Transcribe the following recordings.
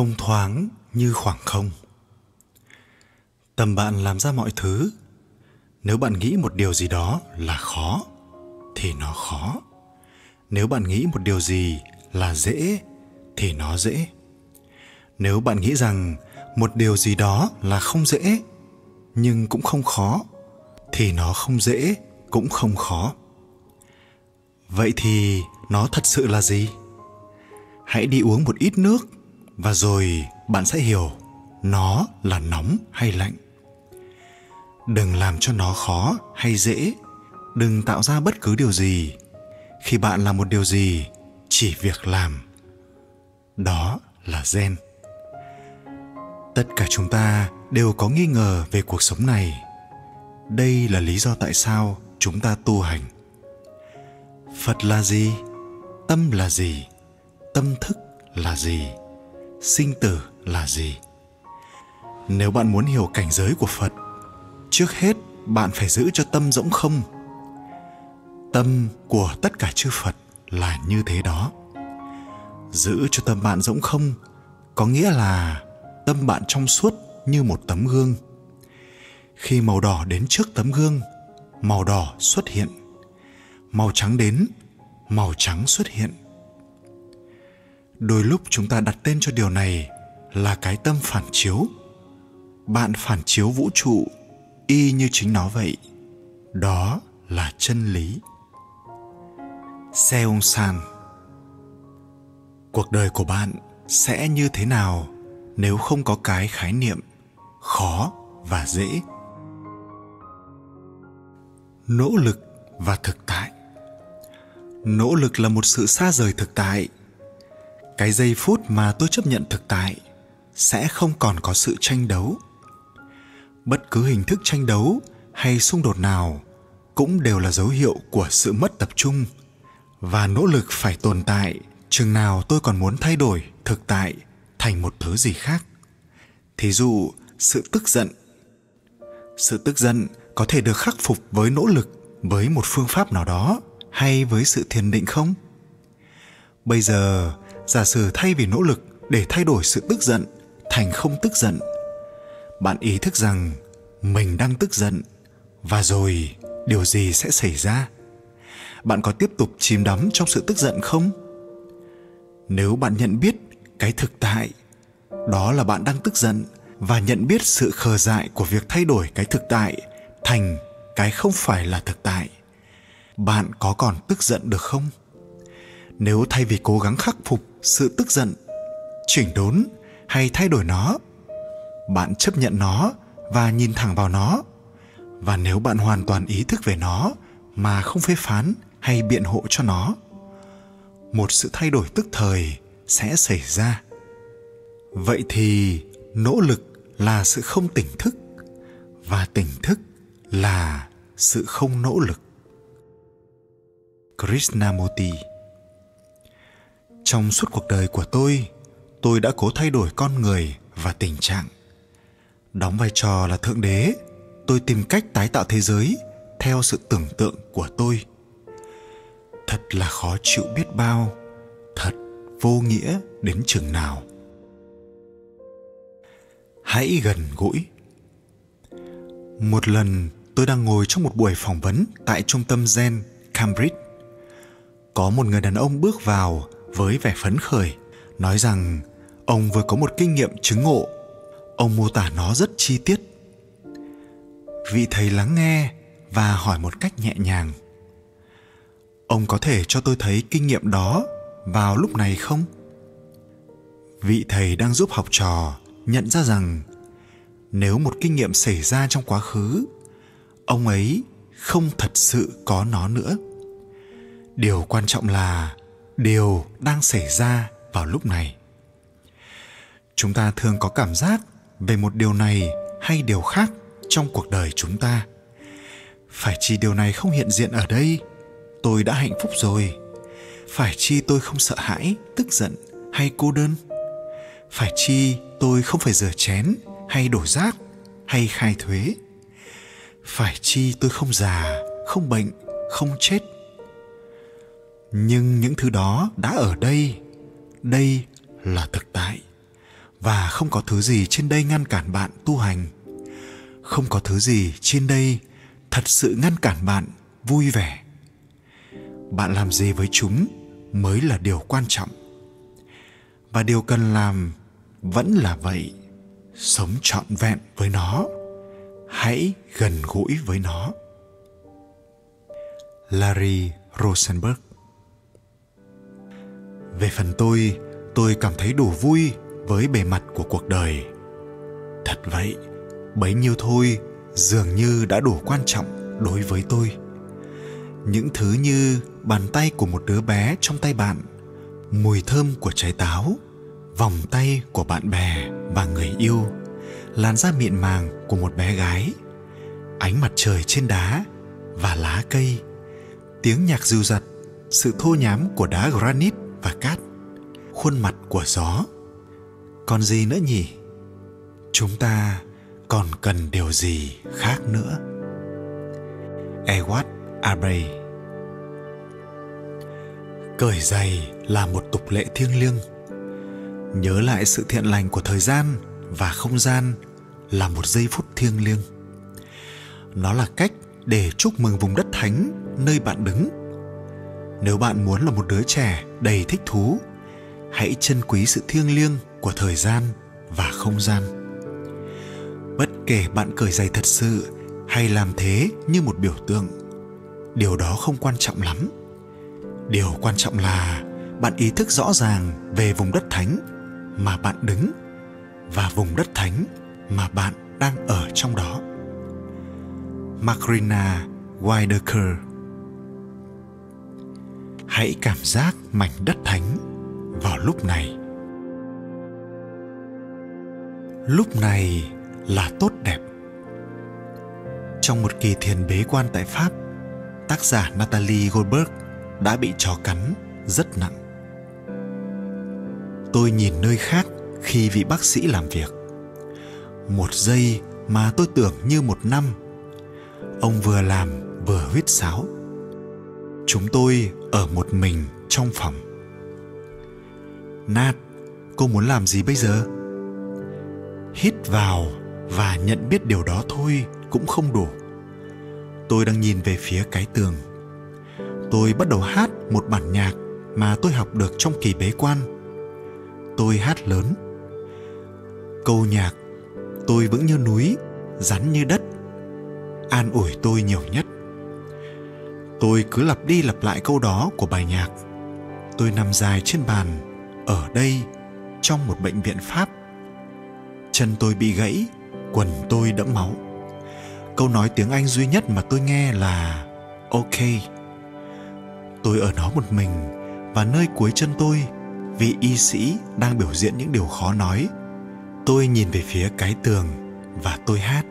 thông thoáng như khoảng không. Tầm bạn làm ra mọi thứ. Nếu bạn nghĩ một điều gì đó là khó, thì nó khó. Nếu bạn nghĩ một điều gì là dễ, thì nó dễ. Nếu bạn nghĩ rằng một điều gì đó là không dễ, nhưng cũng không khó, thì nó không dễ, cũng không khó. Vậy thì nó thật sự là gì? Hãy đi uống một ít nước và rồi bạn sẽ hiểu nó là nóng hay lạnh. Đừng làm cho nó khó hay dễ. Đừng tạo ra bất cứ điều gì. Khi bạn làm một điều gì, chỉ việc làm. Đó là gen. Tất cả chúng ta đều có nghi ngờ về cuộc sống này. Đây là lý do tại sao chúng ta tu hành. Phật là gì? Tâm là gì? Tâm thức là gì? Sinh tử là gì? Nếu bạn muốn hiểu cảnh giới của phật, trước hết bạn phải giữ cho tâm rỗng không. Tâm của tất cả chư phật là như thế đó. Giữ cho tâm bạn rỗng không có nghĩa là tâm bạn trong suốt như một tấm gương. Khi màu đỏ đến trước tấm gương, màu đỏ xuất hiện. Màu trắng đến, màu trắng xuất hiện đôi lúc chúng ta đặt tên cho điều này là cái tâm phản chiếu. Bạn phản chiếu vũ trụ y như chính nó vậy. Đó là chân lý. Seong san, cuộc đời của bạn sẽ như thế nào nếu không có cái khái niệm khó và dễ? Nỗ lực và thực tại. Nỗ lực là một sự xa rời thực tại cái giây phút mà tôi chấp nhận thực tại sẽ không còn có sự tranh đấu. Bất cứ hình thức tranh đấu hay xung đột nào cũng đều là dấu hiệu của sự mất tập trung và nỗ lực phải tồn tại. Chừng nào tôi còn muốn thay đổi thực tại thành một thứ gì khác. Thí dụ, sự tức giận. Sự tức giận có thể được khắc phục với nỗ lực, với một phương pháp nào đó hay với sự thiền định không? Bây giờ giả sử thay vì nỗ lực để thay đổi sự tức giận thành không tức giận, bạn ý thức rằng mình đang tức giận và rồi điều gì sẽ xảy ra? Bạn có tiếp tục chìm đắm trong sự tức giận không? Nếu bạn nhận biết cái thực tại, đó là bạn đang tức giận và nhận biết sự khờ dại của việc thay đổi cái thực tại thành cái không phải là thực tại, bạn có còn tức giận được không? Nếu thay vì cố gắng khắc phục sự tức giận, chỉnh đốn hay thay đổi nó. Bạn chấp nhận nó và nhìn thẳng vào nó. Và nếu bạn hoàn toàn ý thức về nó mà không phê phán hay biện hộ cho nó, một sự thay đổi tức thời sẽ xảy ra. Vậy thì nỗ lực là sự không tỉnh thức và tỉnh thức là sự không nỗ lực. Krishnamurti trong suốt cuộc đời của tôi tôi đã cố thay đổi con người và tình trạng. Đóng vai trò là thượng đế, tôi tìm cách tái tạo thế giới theo sự tưởng tượng của tôi. Thật là khó chịu biết bao, thật vô nghĩa đến chừng nào. Hãy gần gũi. Một lần, tôi đang ngồi trong một buổi phỏng vấn tại trung tâm gen cambridge. Có một người đàn ông bước vào với vẻ phấn khởi, nói rằng ông vừa có một kinh nghiệm chứng ngộ. Ông mô tả nó rất chi tiết. Vị thầy lắng nghe và hỏi một cách nhẹ nhàng. Ông có thể cho tôi thấy kinh nghiệm đó vào lúc này không? Vị thầy đang giúp học trò nhận ra rằng nếu một kinh nghiệm xảy ra trong quá khứ, ông ấy không thật sự có nó nữa. Điều quan trọng là điều đang xảy ra vào lúc này. Chúng ta thường có cảm giác về một điều này hay điều khác trong cuộc đời chúng ta. Phải chi điều này không hiện diện ở đây, tôi đã hạnh phúc rồi. Phải chi tôi không sợ hãi, tức giận hay cô đơn? Phải chi tôi không phải rửa chén hay đổ rác hay khai thuế? Phải chi tôi không già, không bệnh, không chết? Nhưng những thứ đó đã ở đây. Đây là thực tại. Và không có thứ gì trên đây ngăn cản bạn tu hành. Không có thứ gì trên đây thật sự ngăn cản bạn vui vẻ. Bạn làm gì với chúng mới là điều quan trọng. Và điều cần làm vẫn là vậy. Sống trọn vẹn với nó. Hãy gần gũi với nó. Larry rosenberg về phần tôi tôi cảm thấy đủ vui với bề mặt của cuộc đời. Thật vậy, bấy nhiêu thôi dường như đã đủ quan trọng đối với tôi. Những thứ như bàn tay của một đứa bé trong tay bạn, mùi thơm của trái táo, vòng tay của bạn bè và người yêu, làn da mịn màng của một bé gái, ánh mặt trời trên đá và lá cây, tiếng nhạc dịu dặt, sự thô nhám của đá granite và cát, khuôn mặt của gió. Còn gì nữa nhỉ? Chúng ta còn cần điều gì khác nữa? Edward Abrey Cởi giày là một tục lệ thiêng liêng. Nhớ lại sự thiện lành của thời gian và không gian là một giây phút thiêng liêng. Nó là cách để chúc mừng vùng đất thánh nơi bạn đứng. Nếu bạn muốn là một đứa trẻ đầy thích thú, Hãy trân quý sự thiêng liêng của thời gian và không gian. Bất kể bạn cởi giày thật sự hay làm thế như một biểu tượng, điều đó không quan trọng lắm. Điều quan trọng là bạn ý thức rõ ràng về vùng đất thánh mà bạn đứng và vùng đất thánh mà bạn đang ở trong đó. Macrina Widerker Hãy cảm giác mảnh đất thánh vào lúc này. Lúc này là tốt đẹp. Trong một kỳ thiền bế quan tại pháp, tác giả natalie goldberg đã bị chó cắn rất nặng. Tôi nhìn nơi khác khi vị bác sĩ làm việc. Một giây mà tôi tưởng như một năm, ông vừa làm vừa huýt sáo chúng tôi ở một mình trong phòng. Nat, cô muốn làm gì bây giờ? Hít vào và nhận biết điều đó thôi cũng không đủ. Tôi đang nhìn về phía cái tường. Tôi bắt đầu hát một bản nhạc mà tôi học được trong kỳ bế quan. Tôi hát lớn. Câu nhạc, tôi vững như núi, rắn như đất, an ủi tôi nhiều nhất tôi cứ lặp đi lặp lại câu đó của bài nhạc. Tôi nằm dài trên bàn, ở đây, trong một bệnh viện pháp. Chân tôi bị gãy, quần tôi đẫm máu. Câu nói tiếng anh duy nhất mà tôi nghe là, ok. Tôi ở đó một mình, và nơi cuối chân tôi, vị y sĩ đang biểu diễn những điều khó nói. Tôi nhìn về phía cái tường, và tôi hát.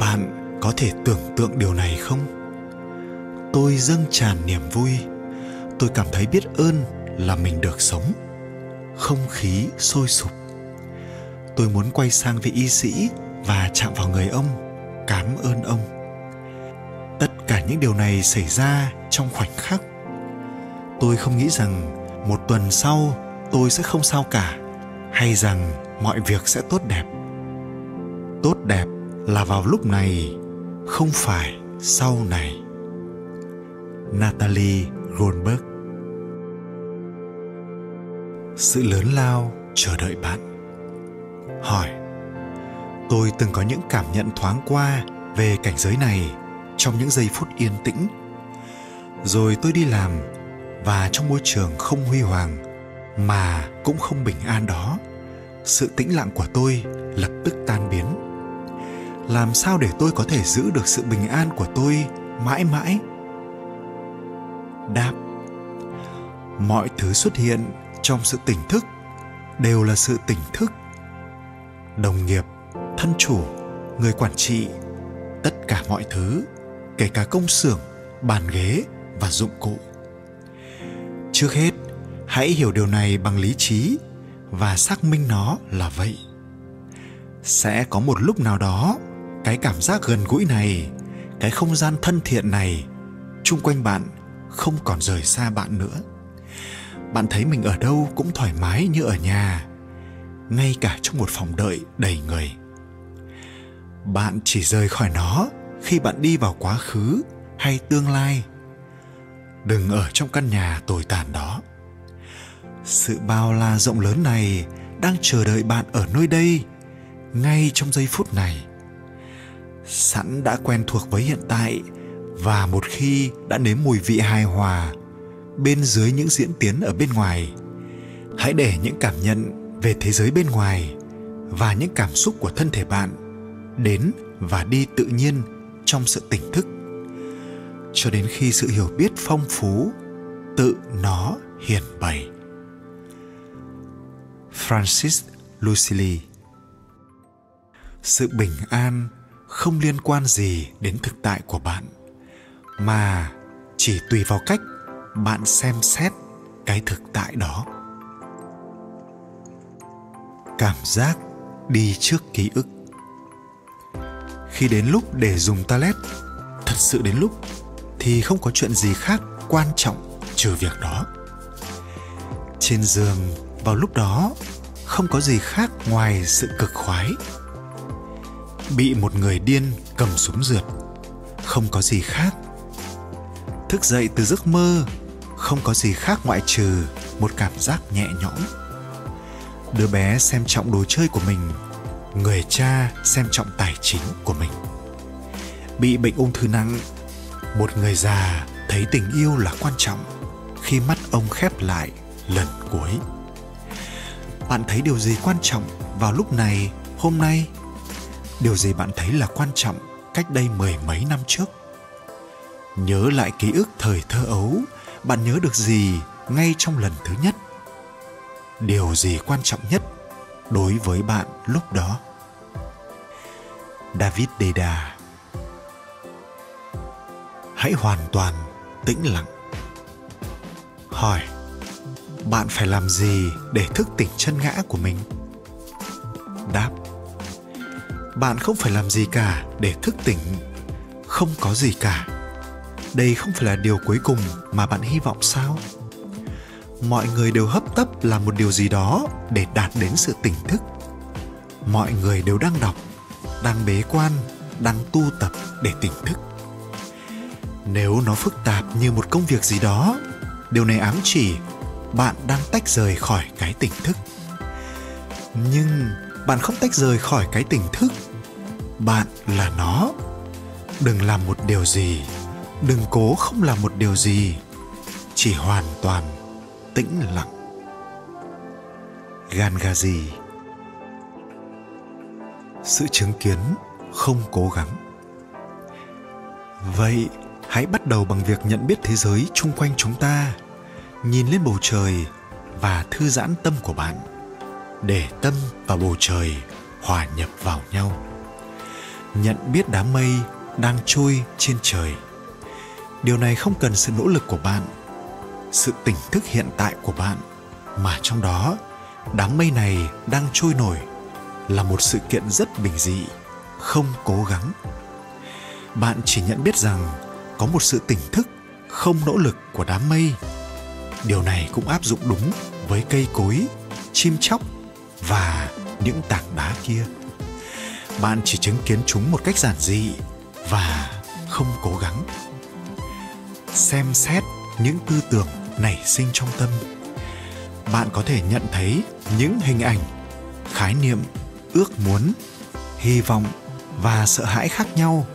Bạn có thể tưởng tượng điều này không? Tôi dâng tràn niềm vui. Tôi cảm thấy biết ơn là mình được sống. Không khí sôi sục. Tôi muốn quay sang vị y sĩ và chạm vào người ông. Cảm ơn ông. Tất cả những điều này xảy ra trong khoảnh khắc. Tôi không nghĩ rằng một tuần sau tôi sẽ không sao cả, hay rằng mọi việc sẽ tốt đẹp. Tốt đẹp là vào lúc này, không phải sau này natalie goldberg. Sự lớn lao chờ đợi bạn. Hỏi, tôi từng có những cảm nhận thoáng qua về cảnh giới này trong những giây phút yên tĩnh. Rồi tôi đi làm và trong môi trường không huy hoàng mà cũng không bình an đó, sự tĩnh lặng của tôi lập tức tan biến. Làm sao để tôi có thể giữ được sự bình an của tôi mãi mãi đáp. Mọi thứ xuất hiện trong sự tỉnh thức đều là sự tỉnh thức. Đồng nghiệp, thân chủ, người quản trị, tất cả mọi thứ, kể cả công xưởng, bàn ghế và dụng cụ. Trước hết, hãy hiểu điều này bằng lý trí và xác minh nó là vậy. Sẽ có một lúc nào đó, cái cảm giác gần gũi này, cái không gian thân thiện này, chung quanh bạn không còn rời xa bạn nữa. Bạn thấy mình ở đâu cũng thoải mái như ở nhà, ngay cả trong một phòng đợi đầy người. Bạn chỉ rời khỏi nó khi bạn đi vào quá khứ hay tương lai. Đừng ở trong căn nhà tồi tàn đó. Sự bao la rộng lớn này đang chờ đợi bạn ở nơi đây, ngay trong giây phút này. Sẵn đã quen thuộc với hiện tại và một khi đã nếm mùi vị hài hòa bên dưới những diễn tiến ở bên ngoài, hãy để những cảm nhận về thế giới bên ngoài và những cảm xúc của thân thể bạn đến và đi tự nhiên trong sự tỉnh thức. Cho đến khi sự hiểu biết phong phú, tự nó hiển bày. Francis lucili sự bình an không liên quan gì đến thực tại của bạn mà chỉ tùy vào cách bạn xem xét cái thực tại đó. Cảm giác đi trước ký ức. Khi đến lúc để dùng toilet, thật sự đến lúc thì không có chuyện gì khác quan trọng trừ việc đó. Trên giường, vào lúc đó, không có gì khác ngoài sự cực khoái. Bị một người điên cầm súng rượt, không có gì khác thức dậy từ giấc mơ, không có gì khác ngoại trừ một cảm giác nhẹ nhõm. Đứa bé xem trọng đồ chơi của mình, người cha xem trọng tài chính của mình. Bị bệnh ung thư nặng, một người già thấy tình yêu là quan trọng khi mắt ông khép lại lần cuối. Bạn thấy điều gì quan trọng vào lúc này, hôm nay? Điều gì bạn thấy là quan trọng cách đây mười mấy năm trước? Nhớ lại ký ức thời thơ ấu, bạn nhớ được gì ngay trong lần thứ nhất? Điều gì quan trọng nhất đối với bạn lúc đó? David deda hãy hoàn toàn tĩnh lặng. Hỏi, bạn phải làm gì để thức tỉnh chân ngã của mình? Đáp, bạn không phải làm gì cả để thức tỉnh. Không có gì cả đây không phải là điều cuối cùng mà bạn hy vọng sao? Mọi người đều hấp tấp làm một điều gì đó để đạt đến sự tỉnh thức. Mọi người đều đang đọc, đang bế quan, đang tu tập để tỉnh thức. Nếu nó phức tạp như một công việc gì đó, điều này ám chỉ bạn đang tách rời khỏi cái tỉnh thức. Nhưng bạn không tách rời khỏi cái tỉnh thức, bạn là nó. Đừng làm một điều gì đừng cố không làm một điều gì, chỉ hoàn toàn tĩnh lặng. Gangazi sự chứng kiến không cố gắng. Vậy hãy bắt đầu bằng việc nhận biết thế giới chung quanh chúng ta, nhìn lên bầu trời và thư giãn tâm của bạn, để tâm và bầu trời hòa nhập vào nhau. Nhận biết đám mây đang trôi trên trời điều này không cần sự nỗ lực của bạn, sự tỉnh thức hiện tại của bạn, mà trong đó, đám mây này đang trôi nổi là một sự kiện rất bình dị, không cố gắng. Bạn chỉ nhận biết rằng có một sự tỉnh thức, không nỗ lực của đám mây. Điều này cũng áp dụng đúng với cây cối, chim chóc và những tảng đá kia. Bạn chỉ chứng kiến chúng một cách giản dị và không cố gắng xem xét những tư tưởng nảy sinh trong tâm. Bạn có thể nhận thấy những hình ảnh, khái niệm, ước muốn, hy vọng và sợ hãi khác nhau.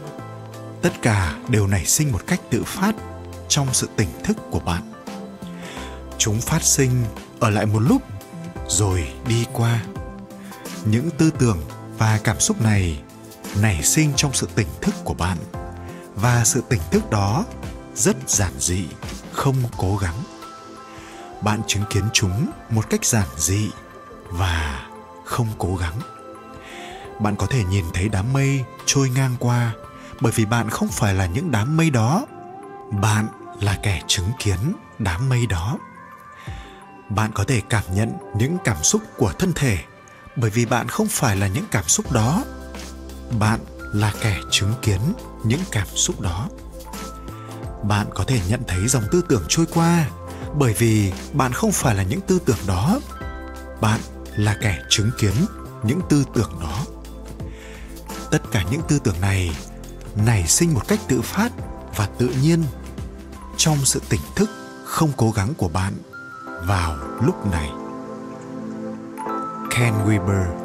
Tất cả đều nảy sinh một cách tự phát trong sự tỉnh thức của bạn. Chúng phát sinh ở lại một lúc rồi đi qua. Những tư tưởng và cảm xúc này nảy sinh trong sự tỉnh thức của bạn. Và sự tỉnh thức đó rất giản dị, không cố gắng. Bạn chứng kiến chúng một cách giản dị và không cố gắng. Bạn có thể nhìn thấy đám mây trôi ngang qua, bởi vì bạn không phải là những đám mây đó. Bạn là kẻ chứng kiến đám mây đó. Bạn có thể cảm nhận những cảm xúc của thân thể, bởi vì bạn không phải là những cảm xúc đó. Bạn là kẻ chứng kiến những cảm xúc đó bạn có thể nhận thấy dòng tư tưởng trôi qua, bởi vì bạn không phải là những tư tưởng đó. Bạn là kẻ chứng kiến những tư tưởng đó. Tất cả những tư tưởng này, nảy sinh một cách tự phát và tự nhiên trong sự tỉnh thức không cố gắng của bạn vào lúc này. Ken weber